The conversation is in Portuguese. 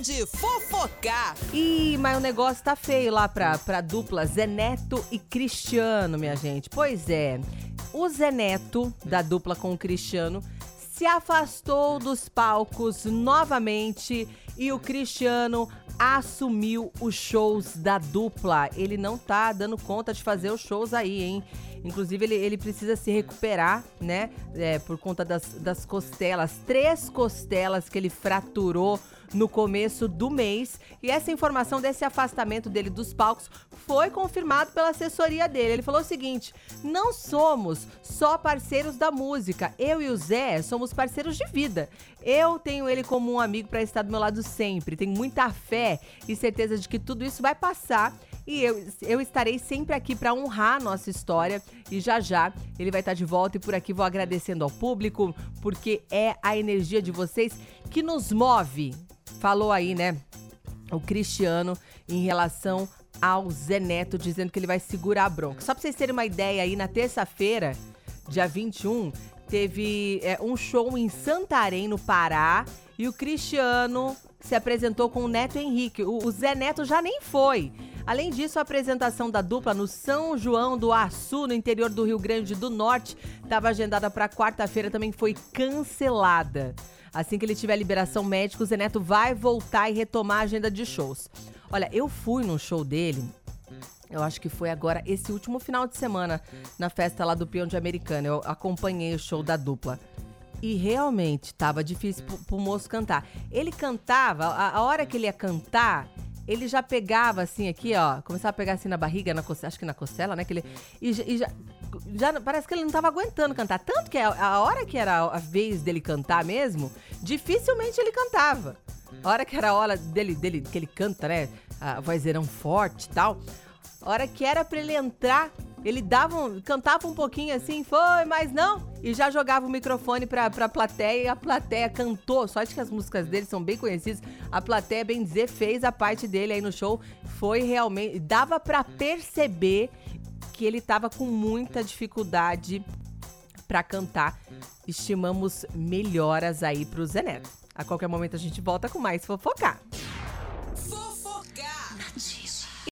de fofocar. Ih, mas o negócio tá feio lá pra, pra dupla Zé Neto e Cristiano, minha gente. Pois é, o Zé Neto, da dupla com o Cristiano, se afastou dos palcos novamente e o Cristiano assumiu os shows da dupla. Ele não tá dando conta de fazer os shows aí, hein? Inclusive, ele, ele precisa se recuperar, né? É, por conta das, das costelas. Três costelas que ele fraturou no começo do mês. E essa informação desse afastamento dele dos palcos foi confirmado pela assessoria dele. Ele falou o seguinte: não somos só parceiros da música. Eu e o Zé somos parceiros de vida. Eu tenho ele como um amigo para estar do meu lado sempre. Tenho muita fé e certeza de que tudo isso vai passar e eu, eu estarei sempre aqui para honrar a nossa história. E já já ele vai estar de volta. E por aqui vou agradecendo ao público, porque é a energia de vocês que nos move. Falou aí, né? O Cristiano em relação ao Zé Neto, dizendo que ele vai segurar a bronca. Só pra vocês terem uma ideia aí, na terça-feira, dia 21, teve é, um show em Santarém, no Pará, e o Cristiano se apresentou com o Neto Henrique. O, o Zé Neto já nem foi. Além disso, a apresentação da dupla no São João do Açu, no interior do Rio Grande do Norte, estava agendada para quarta-feira, também foi cancelada. Assim que ele tiver liberação médica, o Zeneto vai voltar e retomar a agenda de shows. Olha, eu fui no show dele eu acho que foi agora esse último final de semana na festa lá do Peão de Americana. Eu acompanhei o show da dupla. E realmente tava difícil pro, pro moço cantar. Ele cantava, a, a, hora que ele ia cantar, ele já pegava assim aqui, ó, começava a pegar assim na barriga, na acho que na costela, né? Que ele, e, e já, já, parece que ele não tava aguentando cantar. Tanto que a, a, hora que era a vez dele cantar mesmo, dificilmente ele cantava. A hora que era a hora dele, dele que ele canta, né? A vozeirão forte e tal. A hora que era pra ele entrar, ele dava um, cantava um pouquinho assim, foi, mas não. E já jogava o microfone pra, pra plateia e a plateia cantou. Só de que as músicas dele são bem conhecidas. A plateia, bem dizer, fez a parte dele aí no show. Foi realmente. Dava para perceber que ele tava com muita dificuldade para cantar. Estimamos melhoras aí pro Zeneto. A qualquer momento a gente volta com mais fofocar.